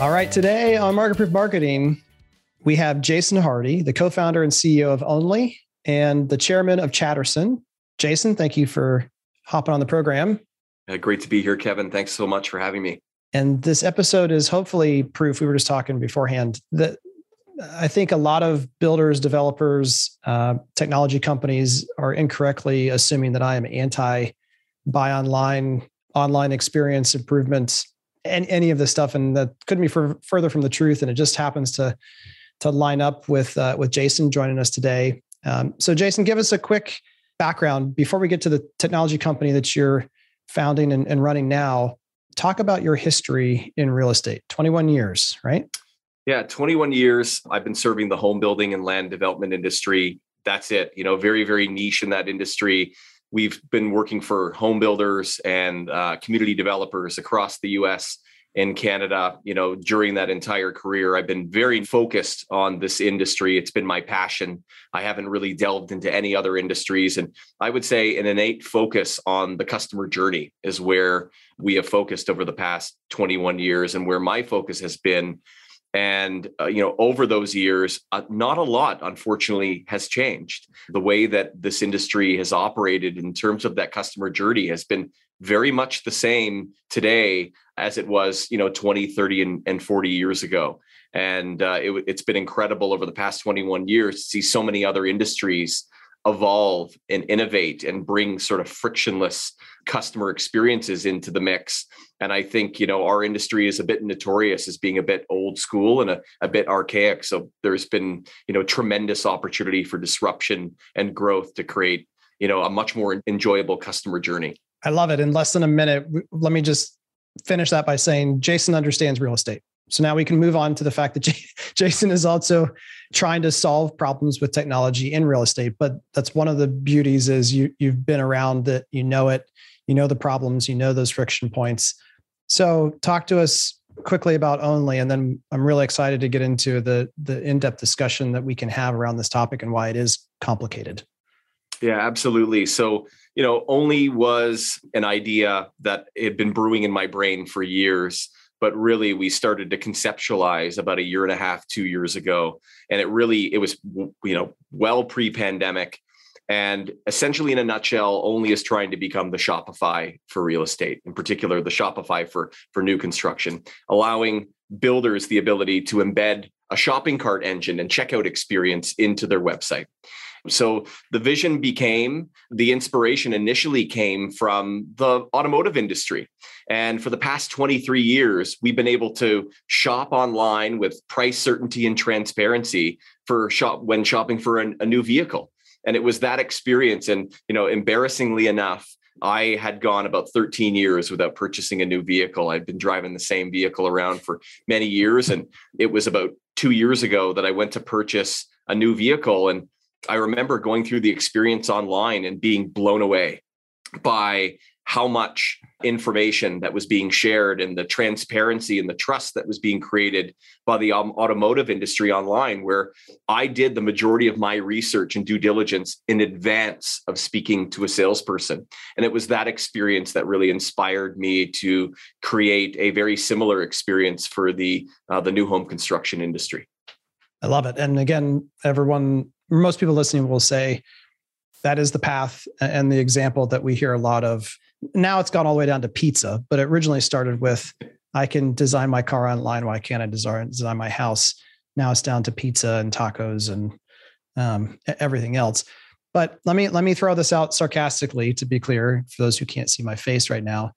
All right, today on Market Proof Marketing, we have Jason Hardy, the co founder and CEO of Only and the chairman of Chatterson. Jason, thank you for hopping on the program. Uh, great to be here, Kevin. Thanks so much for having me. And this episode is hopefully proof. We were just talking beforehand that I think a lot of builders, developers, uh, technology companies are incorrectly assuming that I am anti buy online, online experience improvements and any of this stuff, and that couldn't be for, further from the truth. And it just happens to to line up with uh, with Jason joining us today. Um, so, Jason, give us a quick background before we get to the technology company that you're founding and, and running now. Talk about your history in real estate. Twenty one years, right? Yeah, 21 years. I've been serving the home building and land development industry. That's it. You know, very, very niche in that industry. We've been working for home builders and uh, community developers across the US and Canada. You know, during that entire career, I've been very focused on this industry. It's been my passion. I haven't really delved into any other industries. And I would say an innate focus on the customer journey is where we have focused over the past 21 years and where my focus has been and uh, you know over those years uh, not a lot unfortunately has changed. The way that this industry has operated in terms of that customer journey has been very much the same today as it was you know 20 30 and, and 40 years ago. And uh, it, it's been incredible over the past 21 years to see so many other industries evolve and innovate and bring sort of frictionless customer experiences into the mix. And i think you know our industry is a bit notorious as being a bit old school and a, a bit archaic. So there's been you know tremendous opportunity for disruption and growth to create you know a much more enjoyable customer journey. I love it. In less than a minute let me just finish that by saying jason understands real estate. So now we can move on to the fact that Jason is also trying to solve problems with technology in real estate. But that's one of the beauties is you you've been around it, you know it, you know the problems, you know those friction points. So talk to us quickly about only and then I'm really excited to get into the the in-depth discussion that we can have around this topic and why it is complicated. Yeah, absolutely. So, you know, only was an idea that had been brewing in my brain for years but really we started to conceptualize about a year and a half two years ago and it really it was you know well pre-pandemic and essentially in a nutshell only is trying to become the shopify for real estate in particular the shopify for for new construction allowing builders the ability to embed a shopping cart engine and checkout experience into their website so the vision became the inspiration initially came from the automotive industry. And for the past 23 years, we've been able to shop online with price certainty and transparency for shop when shopping for an, a new vehicle. And it was that experience. And, you know, embarrassingly enough, I had gone about 13 years without purchasing a new vehicle. I'd been driving the same vehicle around for many years. And it was about two years ago that I went to purchase a new vehicle. And I remember going through the experience online and being blown away by how much information that was being shared and the transparency and the trust that was being created by the automotive industry online where i did the majority of my research and due diligence in advance of speaking to a salesperson. And it was that experience that really inspired me to create a very similar experience for the uh, the new home construction industry. I love it. And again everyone most people listening will say that is the path and the example that we hear a lot of. Now it's gone all the way down to pizza, but it originally started with I can design my car online. Why can't I design design my house? Now it's down to pizza and tacos and um, everything else. But let me let me throw this out sarcastically to be clear for those who can't see my face right now.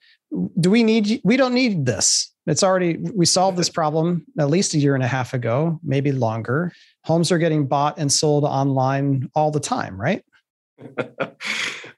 Do we need we don't need this. It's already we solved this problem at least a year and a half ago, maybe longer homes are getting bought and sold online all the time, right? what's,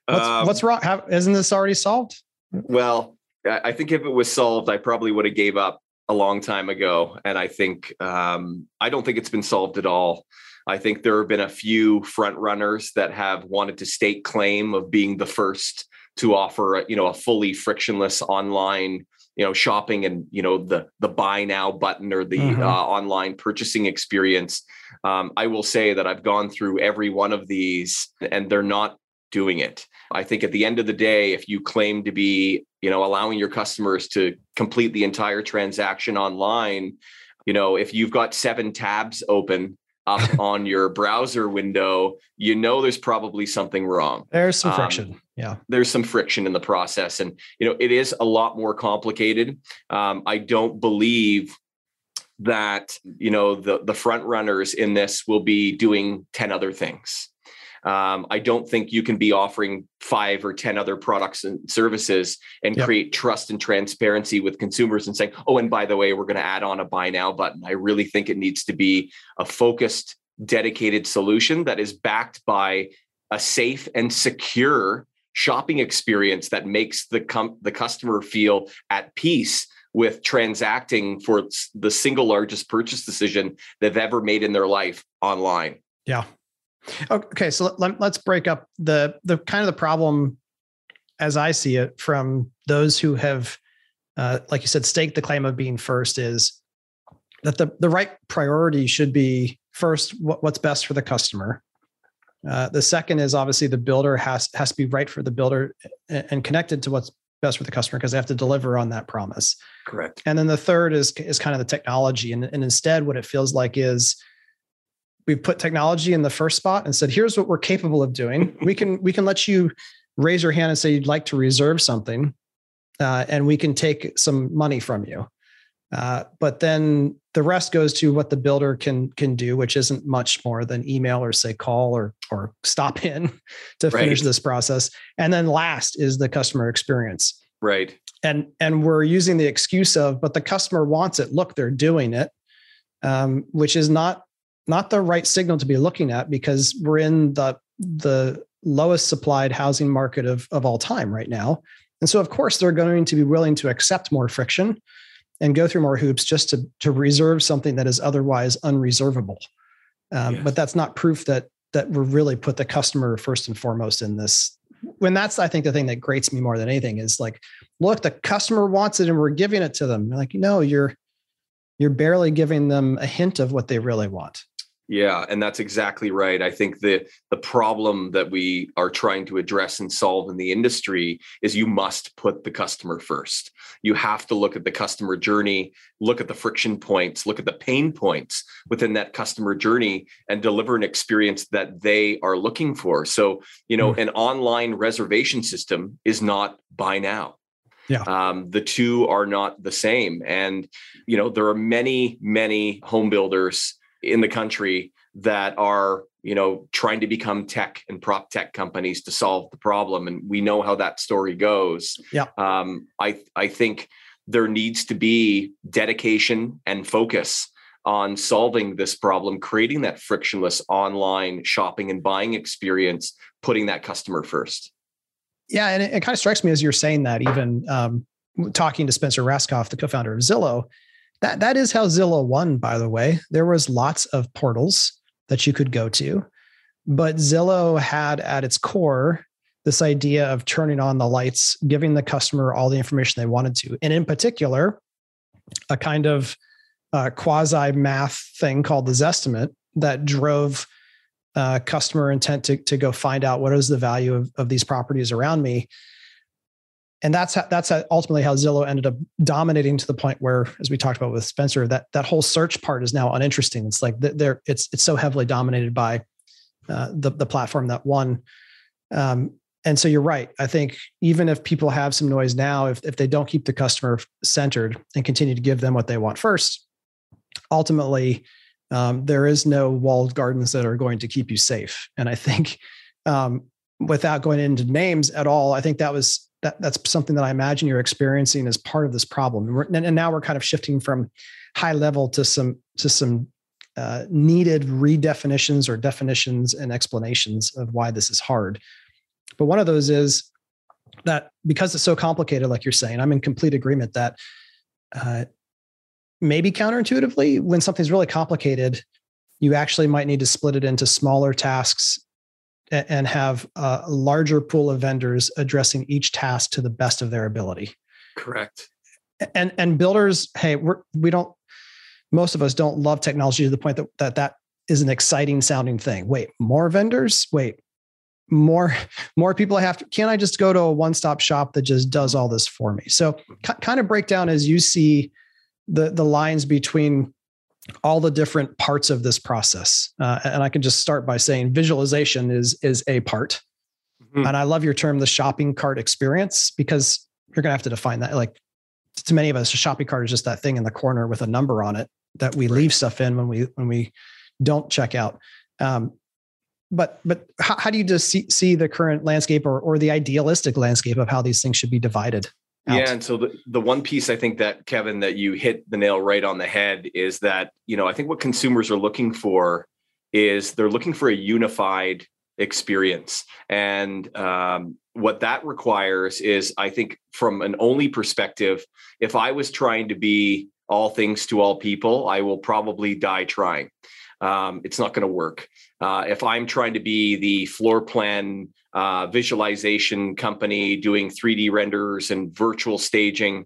um, what's wrong? How, isn't this already solved? Well, I think if it was solved, I probably would have gave up a long time ago. And I think um, I don't think it's been solved at all. I think there have been a few front runners that have wanted to stake claim of being the first to offer, you know, a fully frictionless online you know shopping and you know the the buy now button or the mm-hmm. uh, online purchasing experience um, i will say that i've gone through every one of these and they're not doing it i think at the end of the day if you claim to be you know allowing your customers to complete the entire transaction online you know if you've got seven tabs open up on your browser window you know there's probably something wrong. There's some um, friction yeah. there's some friction in the process and you know it is a lot more complicated. Um, i don't believe that you know the the front runners in this will be doing 10 other things um, I don't think you can be offering five or 10 other products and services and yep. create trust and transparency with consumers and saying, oh, and by the way, we're going to add on a buy now button. I really think it needs to be a focused, dedicated solution that is backed by a safe and secure shopping experience that makes the com- the customer feel at peace with transacting for the single largest purchase decision they've ever made in their life online. Yeah, Okay, so let, us break up the the kind of the problem as I see it from those who have, uh, like you said, staked the claim of being first is that the the right priority should be first what, what's best for the customer. Uh, the second is obviously the builder has has to be right for the builder and connected to what's best for the customer because they have to deliver on that promise. Correct. And then the third is is kind of the technology, and, and instead what it feels like is we've put technology in the first spot and said here's what we're capable of doing. We can we can let you raise your hand and say you'd like to reserve something uh, and we can take some money from you. Uh, but then the rest goes to what the builder can can do which isn't much more than email or say call or or stop in to right. finish this process. And then last is the customer experience. Right. And and we're using the excuse of but the customer wants it. Look they're doing it um, which is not not the right signal to be looking at because we're in the the lowest supplied housing market of, of all time right now. And so of course they're going to be willing to accept more friction and go through more hoops just to, to reserve something that is otherwise unreservable. Um, yes. But that's not proof that that we really put the customer first and foremost in this. When that's I think the thing that grates me more than anything is like, look, the customer wants it and we're giving it to them. You're like, no, you're you're barely giving them a hint of what they really want. Yeah, and that's exactly right. I think the the problem that we are trying to address and solve in the industry is you must put the customer first. You have to look at the customer journey, look at the friction points, look at the pain points within that customer journey and deliver an experience that they are looking for. So, you know, mm. an online reservation system is not buy now. Yeah. Um, the two are not the same. And, you know, there are many, many home builders in the country that are you know trying to become tech and prop tech companies to solve the problem and we know how that story goes. Yeah. Um, i i think there needs to be dedication and focus on solving this problem creating that frictionless online shopping and buying experience putting that customer first. Yeah and it, it kind of strikes me as you're saying that even um, talking to spencer rascoff the co-founder of zillow that that is how Zillow won, by the way. There was lots of portals that you could go to, but Zillow had at its core this idea of turning on the lights, giving the customer all the information they wanted to, and in particular, a kind of uh, quasi math thing called the Zestimate that drove uh, customer intent to, to go find out what is the value of, of these properties around me and that's how, that's how ultimately how Zillow ended up dominating to the point where, as we talked about with Spencer, that that whole search part is now uninteresting. It's like there, it's it's so heavily dominated by uh, the the platform that won. Um, and so you're right. I think even if people have some noise now, if if they don't keep the customer centered and continue to give them what they want first, ultimately um, there is no walled gardens that are going to keep you safe. And I think um, without going into names at all, I think that was that that's something that I imagine you're experiencing as part of this problem. And, and now we're kind of shifting from high level to some to some uh, needed redefinitions or definitions and explanations of why this is hard. But one of those is that because it's so complicated, like you're saying, I'm in complete agreement that uh, maybe counterintuitively, when something's really complicated, you actually might need to split it into smaller tasks and have a larger pool of vendors addressing each task to the best of their ability. Correct. And and builders, hey, we're we don't most of us don't love technology to the point that that that is an exciting sounding thing. Wait, more vendors? Wait, more more people I have to can i just go to a one-stop shop that just does all this for me so mm-hmm. kind of break down as you see the the lines between all the different parts of this process. Uh, and i can just start by saying visualization is is a part. Mm-hmm. and i love your term the shopping cart experience because you're going to have to define that. Like to many of us a shopping cart is just that thing in the corner with a number on it that we right. leave stuff in when we when we don't check out. Um, but but how, how do you just see, see the current landscape or, or the idealistic landscape of how these things should be divided out? yeah and so the, the one piece i think that kevin that you hit the nail right on the head is that you know i think what consumers are looking for is they're looking for a unified experience and um, what that requires is i think from an only perspective if i was trying to be all things to all people i will probably die trying um, it's not going to work. Uh, if I'm trying to be the floor plan uh, visualization company doing 3D renders and virtual staging,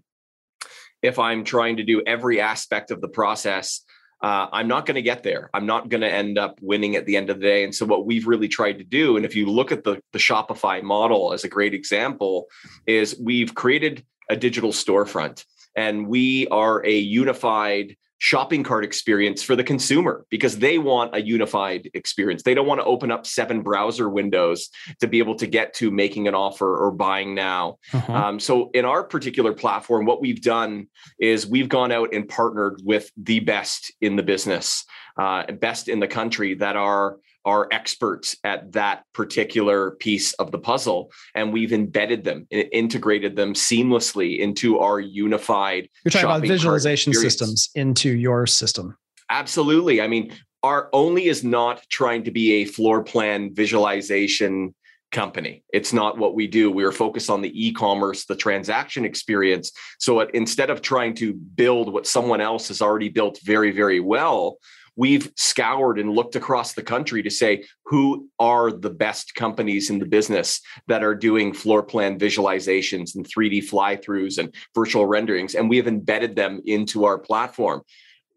if I'm trying to do every aspect of the process, uh, I'm not going to get there. I'm not going to end up winning at the end of the day. And so, what we've really tried to do, and if you look at the, the Shopify model as a great example, is we've created a digital storefront and we are a unified shopping cart experience for the consumer because they want a unified experience. They don't want to open up seven browser windows to be able to get to making an offer or buying now. Uh-huh. Um, so, in our particular platform, what we've done is we've gone out and partnered with the best in the business, uh, best in the country that are are experts at that particular piece of the puzzle and we've embedded them integrated them seamlessly into our unified you're talking about visualization systems into your system absolutely i mean our only is not trying to be a floor plan visualization company. It's not what we do. We are focused on the e-commerce, the transaction experience. So uh, instead of trying to build what someone else has already built very, very well, we've scoured and looked across the country to say who are the best companies in the business that are doing floor plan visualizations and 3D fly throughs and virtual renderings. And we have embedded them into our platform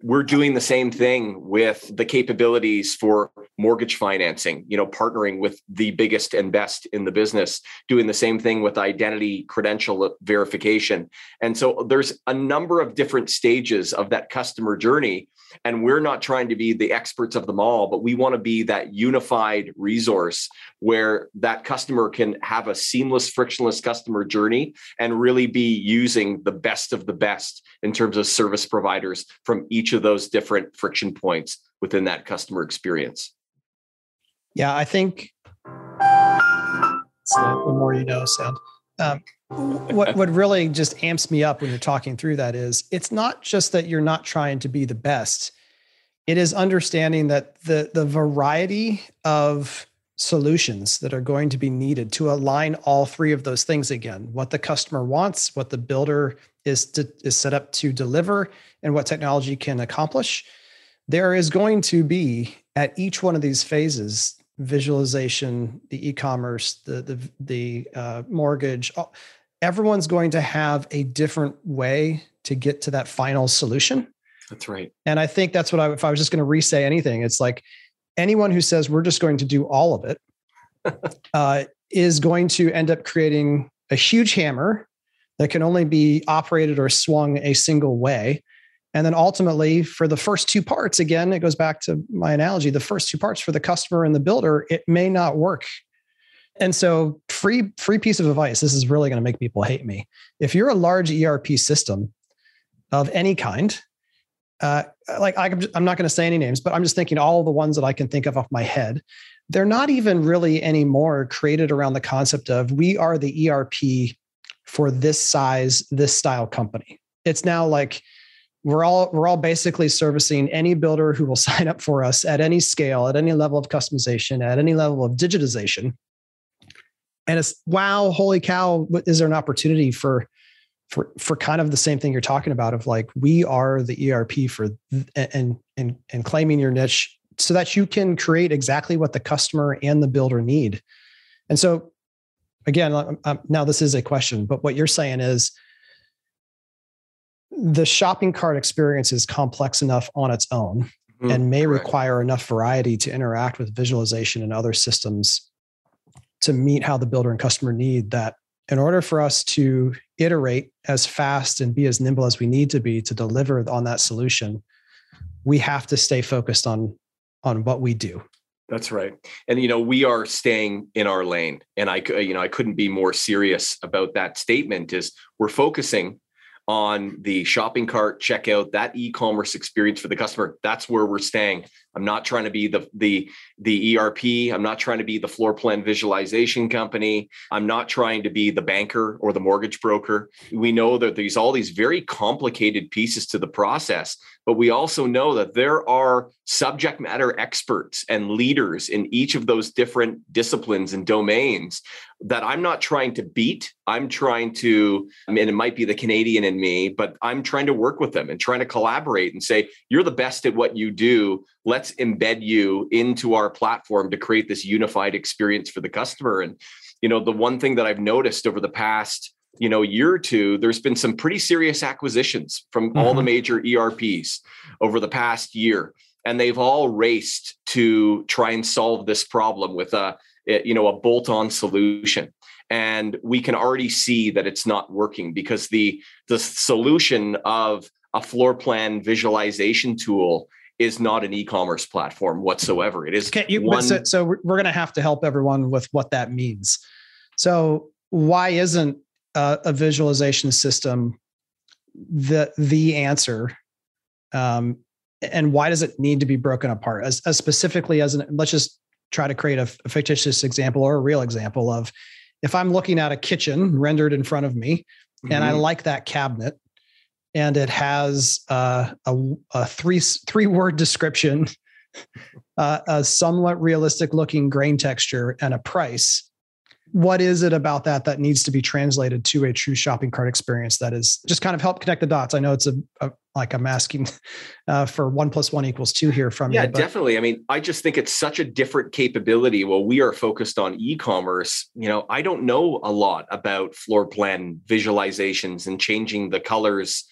we're doing the same thing with the capabilities for mortgage financing you know partnering with the biggest and best in the business doing the same thing with identity credential verification. And so there's a number of different stages of that customer journey and we're not trying to be the experts of them all but we want to be that unified resource where that customer can have a seamless frictionless customer journey and really be using the best of the best in terms of service providers from each of those different friction points within that customer experience. Yeah i think the more you know sound um, what what really just amps me up when you're talking through that is it's not just that you're not trying to be the best. It is understanding that the the variety of solutions that are going to be needed to align all three of those things again what the customer wants what the builder is to, is set up to deliver and what technology can accomplish there is going to be at each one of these phases visualization the e-commerce the the, the uh, mortgage everyone's going to have a different way to get to that final solution. That's right. And I think that's what I, if I was just going to re-say anything, it's like anyone who says we're just going to do all of it uh, is going to end up creating a huge hammer that can only be operated or swung a single way. And then ultimately, for the first two parts, again, it goes back to my analogy the first two parts for the customer and the builder, it may not work and so free free piece of advice. This is really going to make people hate me. If you're a large ERP system of any kind, uh, like I, I'm not going to say any names, but I'm just thinking all the ones that I can think of off my head. They're not even really anymore created around the concept of we are the ERP for this size, this style company. It's now like we're all we're all basically servicing any builder who will sign up for us at any scale, at any level of customization, at any level of digitization. And it's wow holy cow is there an opportunity for for for kind of the same thing you're talking about of like we are the erp for and and and claiming your niche so that you can create exactly what the customer and the builder need. And so again now this is a question but what you're saying is the shopping cart experience is complex enough on its own mm-hmm. and may Correct. require enough variety to interact with visualization and other systems to meet how the builder and customer need that in order for us to iterate as fast and be as nimble as we need to be to deliver on that solution we have to stay focused on on what we do that's right and you know we are staying in our lane and i you know i couldn't be more serious about that statement is we're focusing on the shopping cart checkout that e-commerce experience for the customer that's where we're staying i'm not trying to be the the the erp i'm not trying to be the floor plan visualization company i'm not trying to be the banker or the mortgage broker we know that there's all these very complicated pieces to the process but we also know that there are subject matter experts and leaders in each of those different disciplines and domains that I'm not trying to beat. I'm trying to, I mean, it might be the Canadian in me, but I'm trying to work with them and trying to collaborate and say, you're the best at what you do. Let's embed you into our platform to create this unified experience for the customer. And, you know, the one thing that I've noticed over the past you know year or two there's been some pretty serious acquisitions from mm-hmm. all the mm-hmm. major erps over the past year and they've all raced to try and solve this problem with a you know a bolt-on solution and we can already see that it's not working because the the solution of a floor plan visualization tool is not an e-commerce platform whatsoever it is okay, you, one, so, so we're going to have to help everyone with what that means so why isn't uh, a visualization system the the answer um, and why does it need to be broken apart as, as specifically as an let's just try to create a, a, fictitious example or a real example of if i'm looking at a kitchen rendered in front of me mm-hmm. and i mm-hmm. like that cabinet and it has uh, a, a three three word description uh, a somewhat realistic looking grain texture and a price. What is it about that that needs to be translated to a true shopping cart experience that is just kind of help connect the dots? I know it's a, a like i'm asking uh, for one plus one equals two here from yeah you, definitely. I mean i just think it's such a different capability while we are focused on e-commerce. You know i don't know a lot about floor plan visualizations and changing the colors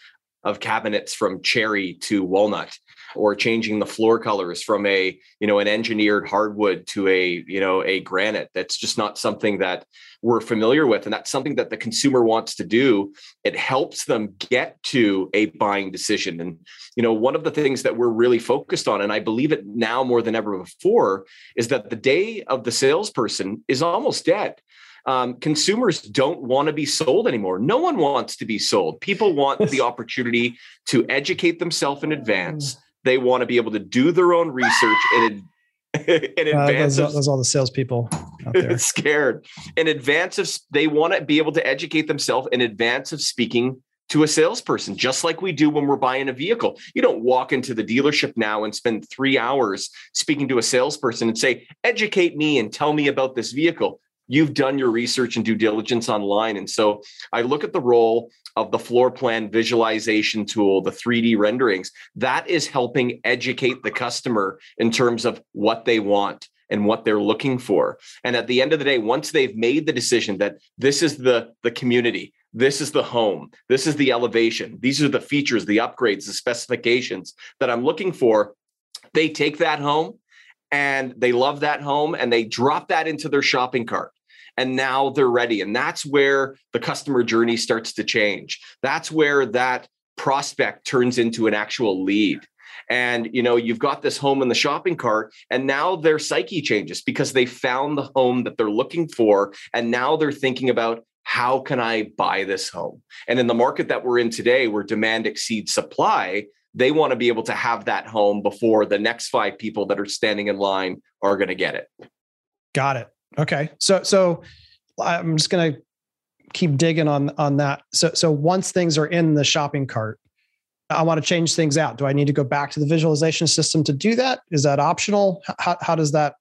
of cabinets from cherry to walnut or changing the floor colors from a you know an engineered hardwood to a you know a granite. That's just not something that we're familiar with and that's something that the consumer wants to do. It helps them get to a buying decision and you know one of the things that we're really focused on and i believe it now more than ever before is that the day of the salesperson is almost dead um, consumers don't want to be sold anymore. No one wants to be sold. People want the opportunity to educate themselves in advance, they want to be able to do their own research in, in advance. Uh, those, of, those all the salespeople scared in advance of. They want to be able to educate themselves in advance of speaking to a salesperson, just like we do when we're buying a vehicle. You don't walk into the dealership now and spend three hours speaking to a salesperson and say, educate me and tell me about this vehicle you've done your research and due diligence online. And so I look at the role of the floor plan visualization tool, the 3D renderings, that is helping educate the customer in terms of what they want and what they're looking for. And at the end of the day, once they've made the decision that this is the, the community, this is the home, this is the elevation, these are the features, the upgrades, the specifications that I'm looking for, they take that home and they love that home and they drop that into their shopping cart and now they're ready. And that's where the customer journey starts to change. That's where that prospect turns into an actual lead. And you know, you've got this home in the shopping cart, and now their psyche changes because they found the home that they're looking for. And now they're thinking about how can I buy this home? And in the market that we're in today, where demand exceeds supply, they want to be able to have that home before the next five people that are standing in line are going to get it. Got it. Okay. So so I'm just gonna keep digging on on that. So so once things are in the shopping cart, I want to change things out. Do I need to go back to the visualization system to do that? Is that optional? How how does that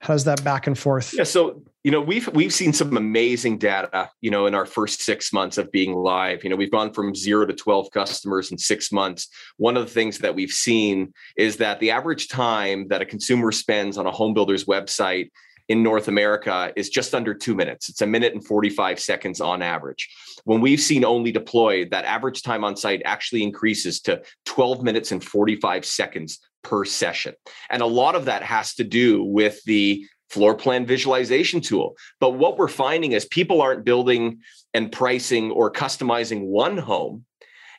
how does that back and forth? Yeah. So you know we've we've seen some amazing data you know in our first six months of being live you know we've gone from zero to 12 customers in six months one of the things that we've seen is that the average time that a consumer spends on a home builder's website in North America is just under two minutes. It's a minute and 45 seconds on average. When we've seen only deployed, that average time on site actually increases to 12 minutes and 45 seconds per session. And a lot of that has to do with the floor plan visualization tool. But what we're finding is people aren't building and pricing or customizing one home.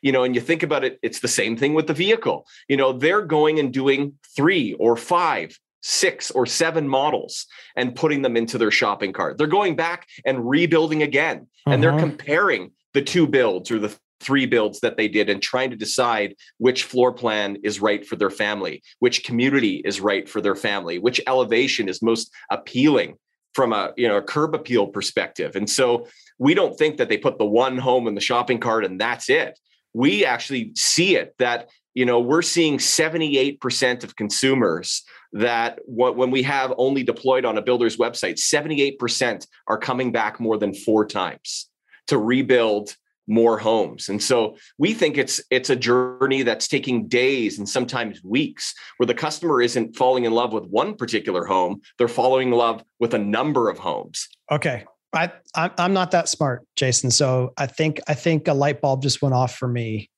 You know, and you think about it, it's the same thing with the vehicle. You know, they're going and doing three or five, six or seven models and putting them into their shopping cart. They're going back and rebuilding again, uh-huh. and they're uh-huh. comparing the two builds or the three builds that they did and trying to decide which floor plan is right for their family, which community is right for their family, which elevation is most appealing from a you know a curb appeal perspective. And so we don't think that they put the one home in the shopping cart and that's it. We actually see it that you know we're seeing 78% of consumers that what, when we have only deployed on a builder's website 78% are coming back more than four times to rebuild more homes. And so we think it's it's a journey that's taking days and sometimes weeks where the customer isn't falling in love with one particular home they're falling in love with a number of homes. Okay. I i'm not that smart jason so i think i think a light bulb just went off for me.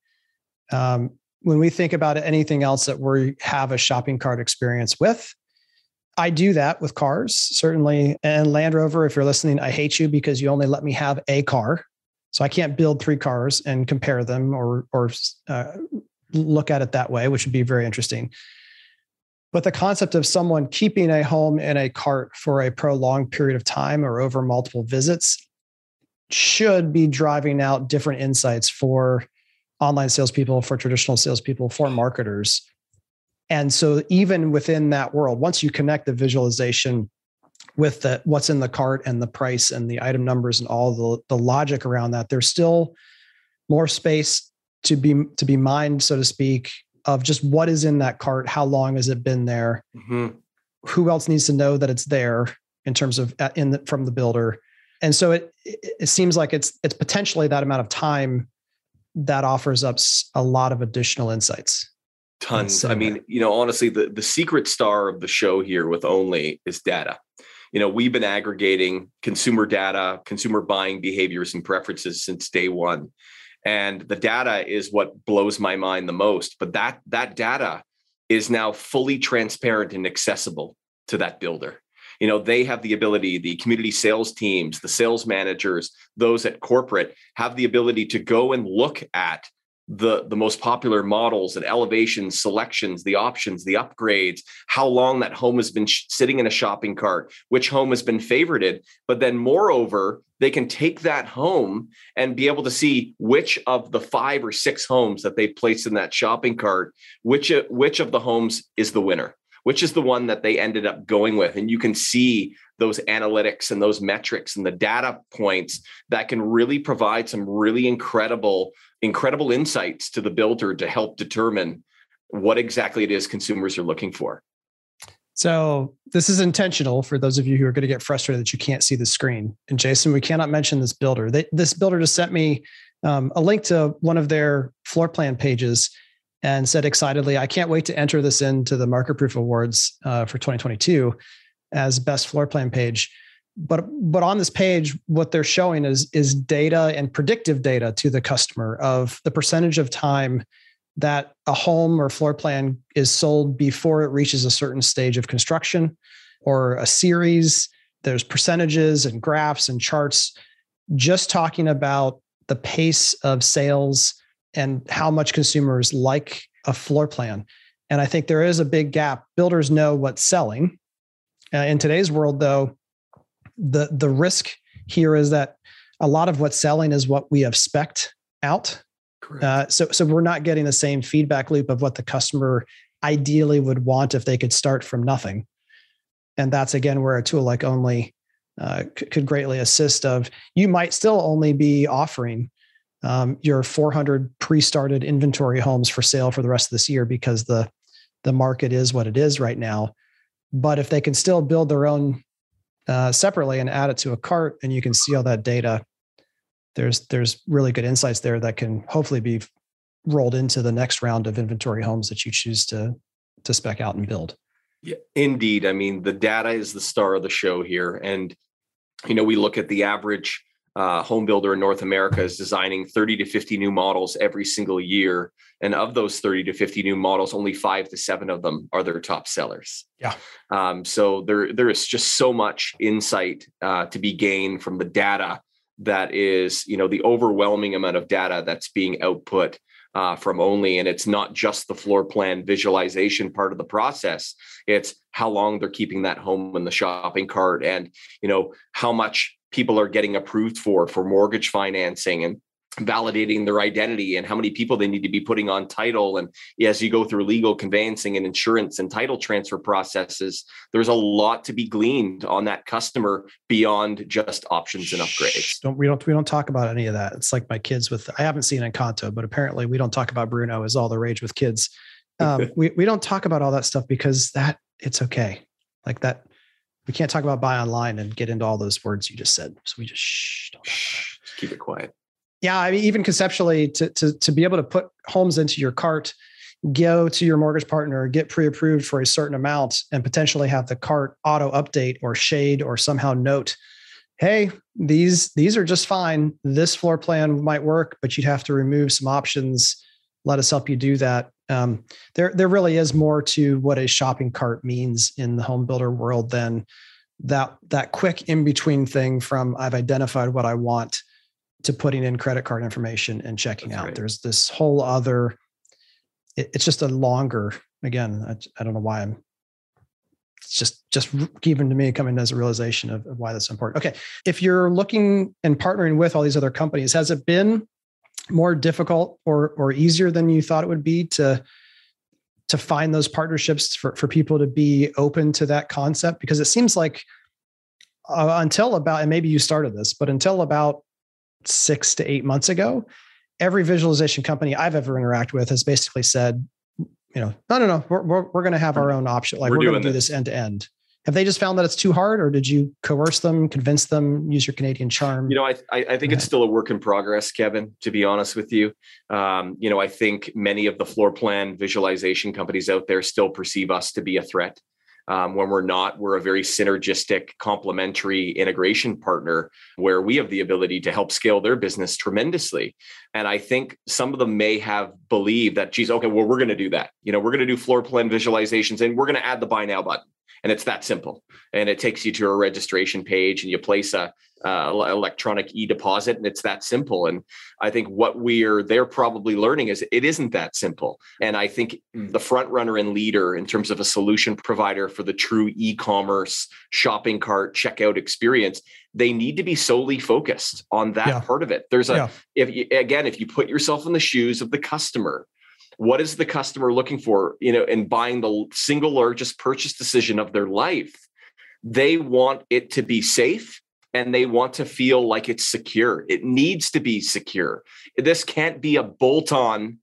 Um, when we think about anything else that we have a shopping cart experience with I do that with cars, certainly. And Land Rover, if you're listening, I hate you because you only let me have a car. So I can't build three cars and compare them or or uh, look at it that way, which would be very interesting. But the concept of someone keeping a home in a cart for a prolonged period of time or over multiple visits should be driving out different insights for online salespeople, for traditional salespeople, for marketers. And so, even within that world, once you connect the visualization with the what's in the cart and the price and the item numbers and all the, the logic around that there's still more space to be to be mined so to speak of just what is in that cart how long has it been there mm-hmm. who else needs to know that it's there in terms of uh, in the, from the builder and so it it seems like it's it's potentially that amount of time that offers up a lot of additional insights tons. I mean you know honestly the the secret star of the show here with only is data. You know we've been aggregating consumer data consumer buying behaviors and preferences since day one and the data is what blows my mind the most but that that data is now fully transparent and accessible to that builder you know they have the ability the community sales teams the sales managers those at corporate have the ability to go and look at the the most popular models and elevations selections the options the upgrades how long that home has been sh- sitting in a shopping cart which home has been favorited. But then moreover they can take that home and be able to see which of the five or six homes that they've placed in that shopping cart which which of the homes is the winner which is the one that they ended up going with. And you can see those analytics and those metrics and the data points that can really provide some really incredible, incredible insights to the builder to help determine what exactly it is consumers are looking for. So this is intentional for those of you who are going to get frustrated that you can't see the screen. And Jason, we cannot mention this builder. They, this builder just sent me um, a link to one of their floor plan pages and said excitedly, I can't wait to enter this into the Market Proof Awards uh, for 2022 as best floor plan page. But but on this page, what they're showing is is data and predictive data to the customer of the percentage of time that a home or floor plan is sold before it reaches a certain stage of construction or a series. There's percentages and graphs and charts just talking about the pace of sales and how much consumers like a floor plan. And I think there is a big gap. Builders know what's selling. Uh, in today's world, though, the the risk here is that a lot of what's selling is what we have spec out. Uh, so so we're not getting the same feedback loop of what the customer ideally would want if they could start from nothing. And that's again where a tool like Only uh, could greatly assist. Of you might still only be offering um, your 400 pre-started inventory homes for sale for the rest of this year because the the market is what it is right now. But if they can still build their own uh, separately and add it to a cart, and you can see all that data, there's there's really good insights there that can hopefully be rolled into the next round of inventory homes that you choose to to spec out and build. Yeah, indeed. I mean, the data is the star of the show here, and you know we look at the average uh, home builder in North America is designing 30 to 50 new models every single year. And of those 30 to 50 new models, only five to seven of them are their top sellers. Yeah. Um, so there, there is just so much insight uh, to be gained from the data that is, you know, the overwhelming amount of data that's being output uh, from only and it's not just the floor plan visualization part of the process it's how long they're keeping that home in the shopping cart and you know how much people are getting approved for for mortgage financing and validating their identity and how many people they need to be putting on title. And as you go through legal conveyancing and insurance and title transfer processes there's a lot to be gleaned on that customer beyond just options and upgrades. don't we don't we don't talk about any of that. It's like my kids with i haven't seen encanto but apparently we don't talk about bruno is all the rage with kids. Um, we, we don't talk about all that stuff because that it's okay. Like that we can't talk about buy online and get into all those words you just said. So we just shh, shh keep it quiet. Yeah, I mean, even conceptually, to to to be able to put homes into your cart, go to your mortgage partner, get pre-approved for a certain amount, and potentially have the cart auto update or shade or somehow note, hey, these these are just fine. This floor plan might work, but you'd have to remove some options. Let us help you do that. Um, there, there really is more to what a shopping cart means in the home builder world than that that quick in between thing from I've identified what I want to putting in credit card information and checking That's out. Right. There's this whole other. It, it's just a longer. Again, I, I don't know why I'm it's just just even to me coming as a realization of, of, why that's important okay if you're looking and partnering with all these other companies has it been more difficult or or easier than you thought it would be to to find those partnerships for, for people to be open to that concept? Because it seems like uh, until about and maybe you started this but until about six to eight months ago every visualization company i've ever interacted with has basically said you know no no no we're, we're, we're going to have our own option. Like we're, we're going to do this end to end have they just found that it's too hard or did you coerce them convince them use your canadian charm? You know i, I, think it's still a work in progress kevin to be honest with you. Um, you know i think many of the floor plan visualization companies out there still perceive us to be a threat. Um, when we're not we're a very synergistic complementary integration partner where we have the ability to help scale their business tremendously. And i think some of them may have believed that geez okay well we're going to do that. You know we're going to do floor plan visualizations and we're going to add the buy now button and it's that simple. And it takes you to a registration page and you place a uh, electronic e-deposit and it's that simple. And i think what we're they're probably learning is it isn't that simple. And i think the front runner and leader in terms of a solution provider for the true e-commerce shopping cart checkout experience they need to be solely focused on that yeah. part of it. There's a yeah. if you, again if you put yourself in the shoes of the customer what is the customer looking for you know in buying the single largest purchase decision of their life they want it to be safe and they want to feel like it's secure it needs to be secure this can't be a bolt on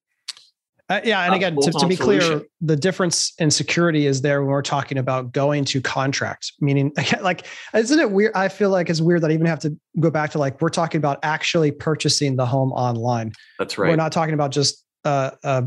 uh, yeah, and again, to, to, be clear, the difference in security is there when we're talking about going to contract. Meaning, like, isn't it weird? I feel like it's weird that I even have to go back to like we're talking about actually purchasing the home online. That's right. We're not talking about just uh, uh,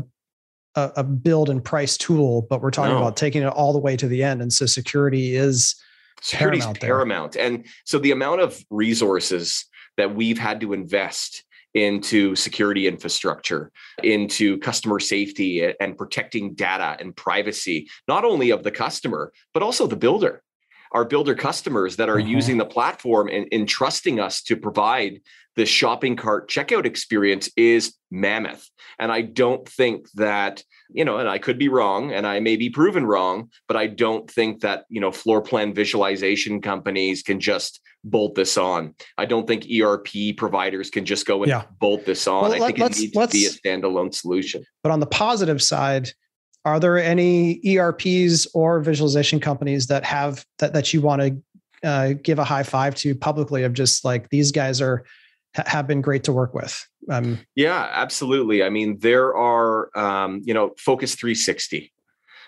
a, a build and price tool, but we're talking no. about taking it all the way to the end. And so security is security paramount, paramount. And so the amount of resources that we've had to invest into security infrastructure, into customer safety and protecting data and privacy, not only of the customer, but also the builder our builder customers that are mm-hmm. using the platform and, and trusting us to provide the shopping cart checkout experience is mammoth. And I don't think that, you know, and I could be wrong and I may be proven wrong, but I don't think that, you know, floor plan visualization companies can just bolt this on. I don't think ERP providers can just go and yeah. bolt this on. Well, I think it needs to be a standalone solution. But on the positive side, are there any ERPs or visualization companies that have that that you want to uh, give a high five to publicly of just like these guys are have been great to work with? Um, yeah, absolutely. I mean, there are um, you know Focus 360.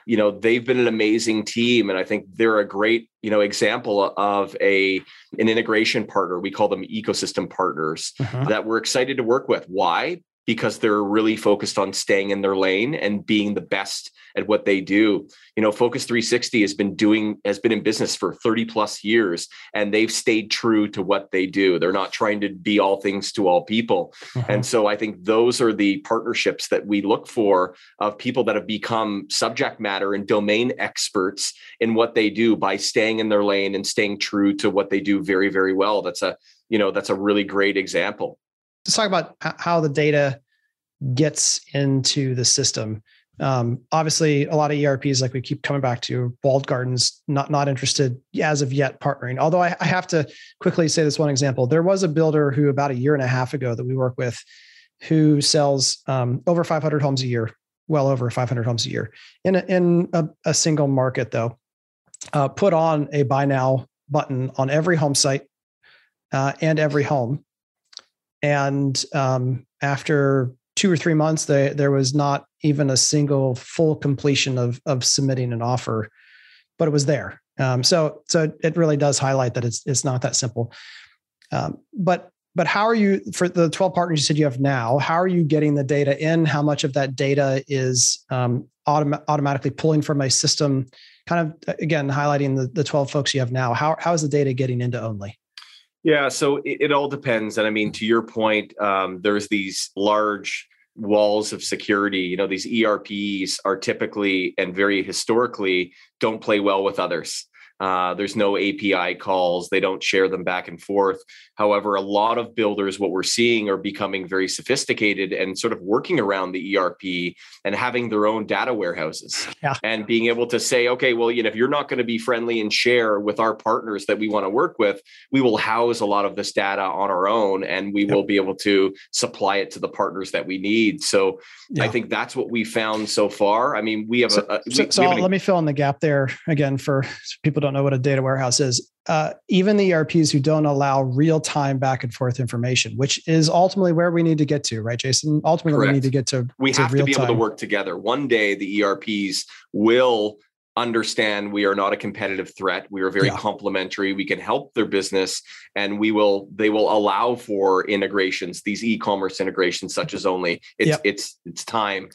You know they've been an amazing team, and I think they're a great you know example of a an integration partner. We call them ecosystem partners uh-huh. that we're excited to work with. Why? Because they're really focused on staying in their lane and being the best at what they do. You know, Focus 360 has been doing has been in business for 30 plus years and they've stayed true to what they do. They're not trying to be all things to all people. Mm-hmm. And so I think those are the partnerships that we look for of people that have become subject matter and domain experts in what they do by staying in their lane and staying true to what they do very very well. That's a, you know, that's a really great example. Let's talk about how the data gets into the system. Um, obviously, a lot of ERPs, like we keep coming back to, walled gardens, not not interested as of yet partnering. Although I, I have to quickly say this one example. There was a builder who about a year and a half ago that we work with, who sells um, over 500 homes a year, well over 500 homes a year in a, in a, a single market though. Uh, put on a buy now button on every home site uh, and every home, and um, after two or three months, they, there was not even a single full completion of of submitting an offer, but it was there. Um, so so it really does highlight that it's it's not that simple. Um, but but how are you for the 12 partners you said you have now how are you getting the data in how much of that data is um, autom- automatically pulling from a system kind of again highlighting the, the 12 folks you have now how, how is the data getting into only yeah so it, it all depends and i mean to your point um, there's these large walls of security. You know, these ERPs are typically and very historically don't play well with others. Uh, there's no API calls. They don't share them back and forth. However, a lot of builders, what we're seeing, are becoming very sophisticated and sort of working around the ERP and having their own data warehouses yeah. and being able to say, okay, well, you know, if you're not going to be friendly and share with our partners that we want to work with, we will house a lot of this data on our own and we yep. will be able to supply it to the partners that we need. So yeah. I think that's what we found so far. I mean, we have so, a. We, so, so let me fill in the gap there again for people don't know what a data warehouse is. Uh, even the ERPs who don't allow real time back and forth information, which is ultimately where we need to get to, right, Jason? Ultimately, Correct. we need to get to. We to have to be able to work together. One day, the ERPs will understand we are not a competitive threat we are very yeah. complementary we can help their business and we will they will allow for integrations these e-commerce integrations such as only it's yep. it's it's time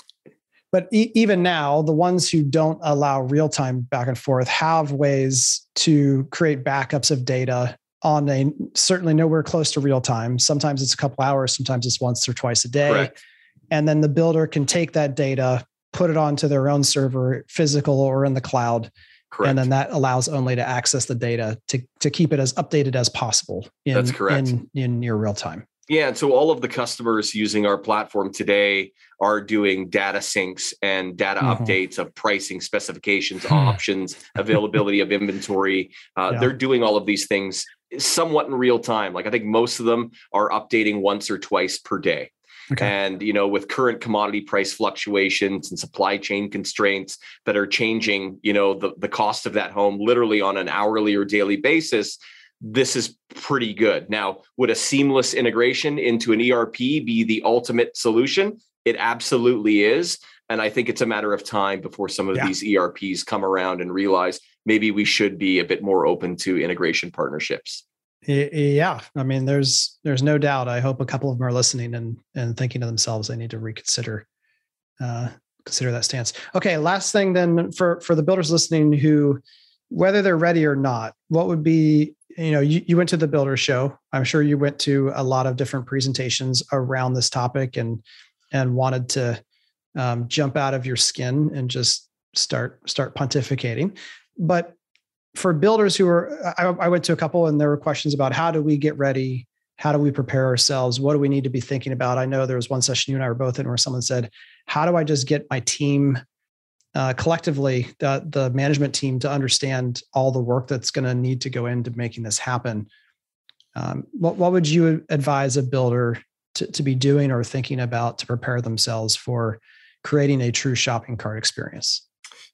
but e- even now the ones who don't allow real time back and forth have ways to create backups of data on a certainly nowhere close to real time sometimes it's a couple hours sometimes it's once or twice a day Correct. and then the builder can take that data put it onto their own server physical or in the cloud Correct. and then that allows only to access the data to, to keep it as updated as possible in, That's correct. in, in near real time yeah, and so all of the customers using our platform today are doing data syncs and data mm-hmm. updates of pricing, specifications, options, availability of inventory. Uh, yeah. They're doing all of these things somewhat in real time. Like I think most of them are updating once or twice per day. Okay. And you know, with current commodity price fluctuations and supply chain constraints that are changing, you know, the, the cost of that home literally on an hourly or daily basis, this is pretty good. Now, would a seamless integration into an ERP be the ultimate solution? It absolutely is. And I think it's a matter of time before some of yeah. these ERPs come around and realize maybe we should be a bit more open to integration partnerships. Yeah, I mean, there's there's no doubt. I hope a couple of them are listening and and thinking to themselves they need to reconsider uh, consider that stance. Okay, last thing then for for the builders listening who whether they're ready or not, what would be you know you, you went to the builder show. I'm sure you went to a lot of different presentations around this topic and and wanted to um, jump out of your skin and just start start pontificating. But for builders who are I, I went to a couple and there were questions about how do we get ready? How do we prepare ourselves? What do we need to be thinking about? I know there was one session you and i were both in where someone said how do i just get my team uh, collectively the, the management team to understand all the work that's going to need to go into making this happen. Um, what, what would you advise a builder to, to be doing or thinking about to prepare themselves for creating a true shopping cart experience?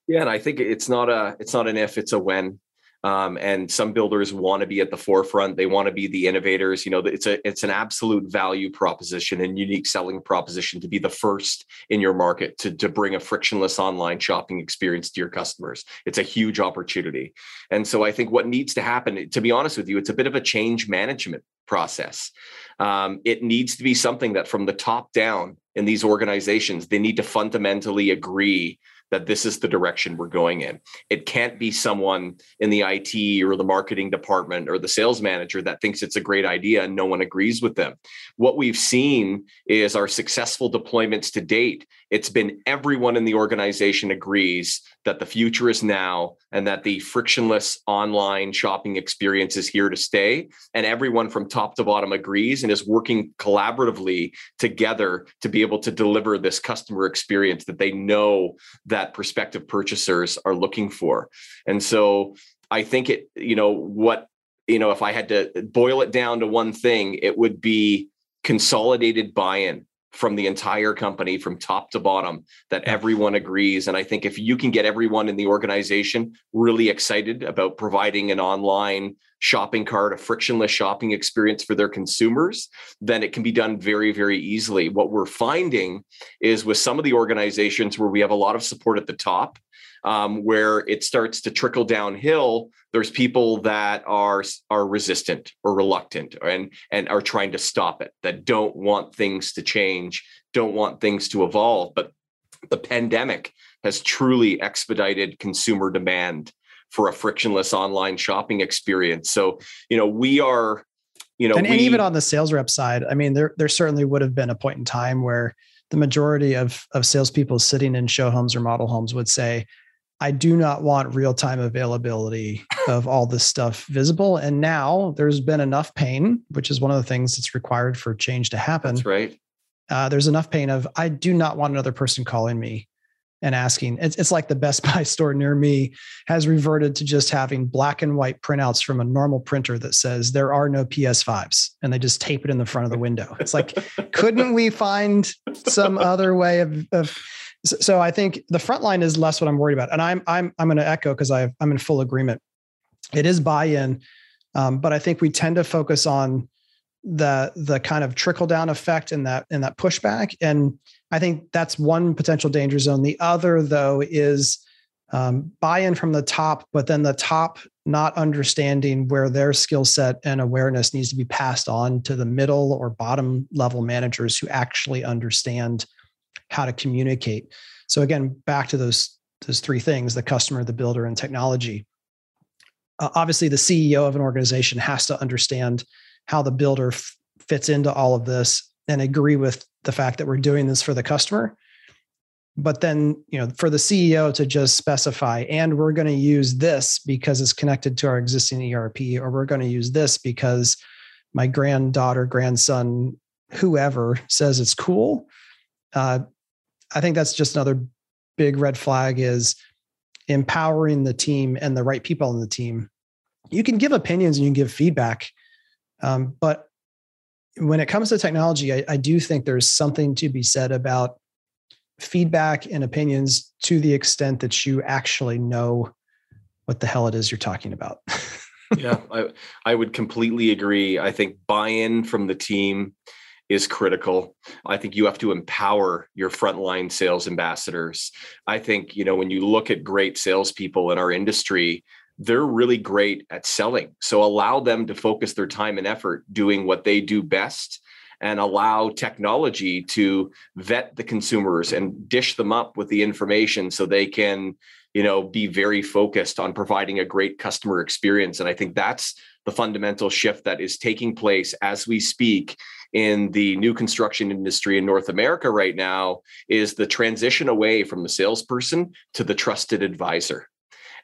Yeah and i think it's not a it's not an if it's a when Um, and some builders want to be at the forefront. They want to be the innovators. You know, it's a it's an absolute value proposition and unique selling proposition to be the first in your market to, to bring a frictionless online shopping experience to your customers. It's a huge opportunity. And so I think what needs to happen, to be honest with you, it's a bit of a change management process. Um, it needs to be something that from the top down in these organizations, they need to fundamentally agree that this is the direction we're going in. It can't be someone in the IT or the marketing department or the sales manager that thinks it's a great idea and no one agrees with them. What we've seen is our successful deployments to date. It's been everyone in the organization agrees that the future is now and that the frictionless online shopping experience is here to stay. And everyone from top to bottom agrees and is working collaboratively together to be able to deliver this customer experience that they know that prospective purchasers are looking for. And so I think it, you know, what, you know, if I had to boil it down to one thing, it would be consolidated buy in from the entire company from top to bottom that everyone agrees. And i think if you can get everyone in the organization really excited about providing an online shopping cart a frictionless shopping experience for their consumers then it can be done very very easily. What we're finding is with some of the organizations where we have a lot of support at the top um, where it starts to trickle downhill there's people that are are resistant or reluctant and and are trying to stop it that don't want things to change don't want things to evolve but the pandemic has truly expedited consumer demand for a frictionless online shopping experience. So you know we are you know and, we, and even on the sales rep side i mean there there certainly would have been a point in time where the majority of of salespeople sitting in show homes or model homes would say I do not want real time availability of all this stuff visible. And now there's been enough pain, which is one of the things that's required for change to happen. That's right. Uh, there's enough pain of I do not want another person calling me and asking. It's, it's like the Best Buy store near me has reverted to just having black and white printouts from a normal printer that says there are no PS5s and they just tape it in the front of the window. It's like, couldn't we find some other way of, of so, so I think the front line is less what I'm worried about, and I'm I'm I'm going to echo because I I'm in full agreement. It is buy-in, um, but I think we tend to focus on the the kind of trickle down effect and that and that pushback, and I think that's one potential danger zone. The other though is um, buy-in from the top, but then the top not understanding where their skill set and awareness needs to be passed on to the middle or bottom level managers who actually understand how to communicate. So again, back to those those three things: the customer, the builder, and technology. Uh, obviously, the CEO of an organization has to understand how the builder f- fits into all of this and agree with the fact that we're doing this for the customer. But then, you know, for the CEO to just specify, and we're going to use this because it's connected to our existing ERP, or we're going to use this because my granddaughter, grandson, whoever says it's cool. Uh, I think that's just another big red flag is empowering the team and the right people on the team. You can give opinions and you can give feedback, um, but when it comes to technology, I, I do think there's something to be said about feedback and opinions to the extent that you actually know what the hell it is you're talking about. yeah, I, I would completely agree. I think buy-in from the team is critical. I think you have to empower your frontline sales ambassadors. I think, you know, when you look at great salespeople in our industry, they're really great at selling. So allow them to focus their time and effort doing what they do best and allow technology to vet the consumers and dish them up with the information so they can you know be very focused on providing a great customer experience and i think that's the fundamental shift that is taking place as we speak in the new construction industry in North America right now is the transition away from the salesperson to the trusted advisor.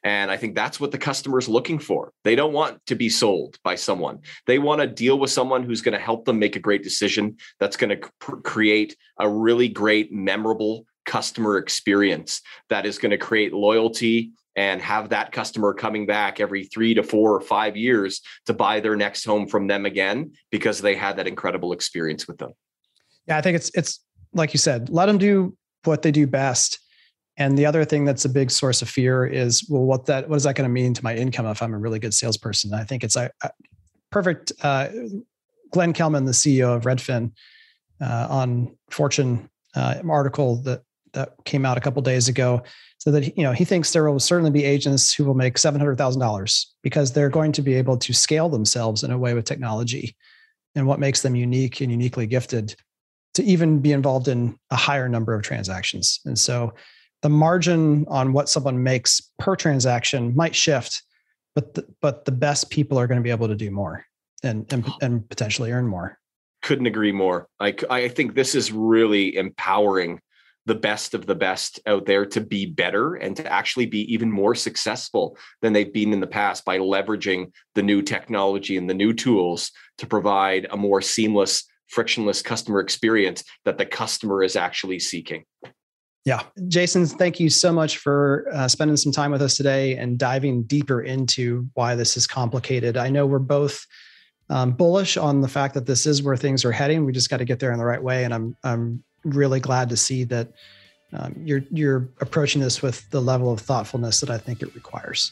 And I think that's what the customer is looking for. They don't want to be sold by someone. They want to deal with someone who's going to help them make a great decision that's going to cr- create a really great, memorable customer experience that is going to create loyalty and have that customer coming back every three to four or five years to buy their next home from them again because they had that incredible experience with them. Yeah, I think it's it's like you said, let them do what they do best. And the other thing that's a big source of fear is, well, what that what is that going to mean to my income if I'm a really good salesperson? I think it's a, a perfect. Uh, Glenn Kelman, the CEO of Redfin, uh, on Fortune uh, article that that came out a couple days ago, so that you know he thinks there will certainly be agents who will make seven hundred thousand dollars because they're going to be able to scale themselves in a way with technology, and what makes them unique and uniquely gifted to even be involved in a higher number of transactions. And so the margin on what someone makes per transaction might shift, but the, but the best people are going to be able to do more and, and, and potentially earn more. Couldn't agree more. I, I think this is really empowering the best of the best out there to be better and to actually be even more successful than they've been in the past by leveraging the new technology and the new tools to provide a more seamless frictionless customer experience that the customer is actually seeking yeah. Jason, thank you so much for uh, spending some time with us today and diving deeper into why this is complicated. I know we're both um, bullish on the fact that this is where things are heading. We just got to get there in the right way. And I'm, I'm really glad to see that um, you're, you're approaching this with the level of thoughtfulness that I think it requires.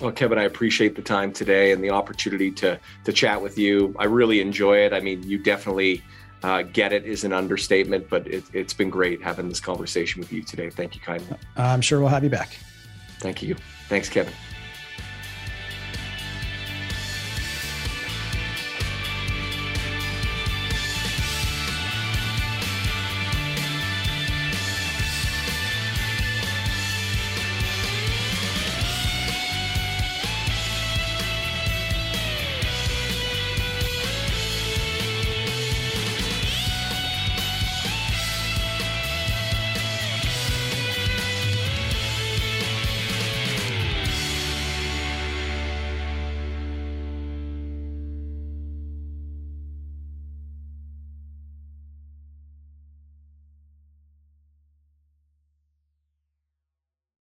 Well, Kevin, I appreciate the time today and the opportunity to, to chat with you. I really enjoy it. I mean, you definitely uh, get it is an understatement, but it, it's been great having this conversation with you today. Thank you kindly. I'm sure we'll have you back. Thank you. Thanks, Kevin.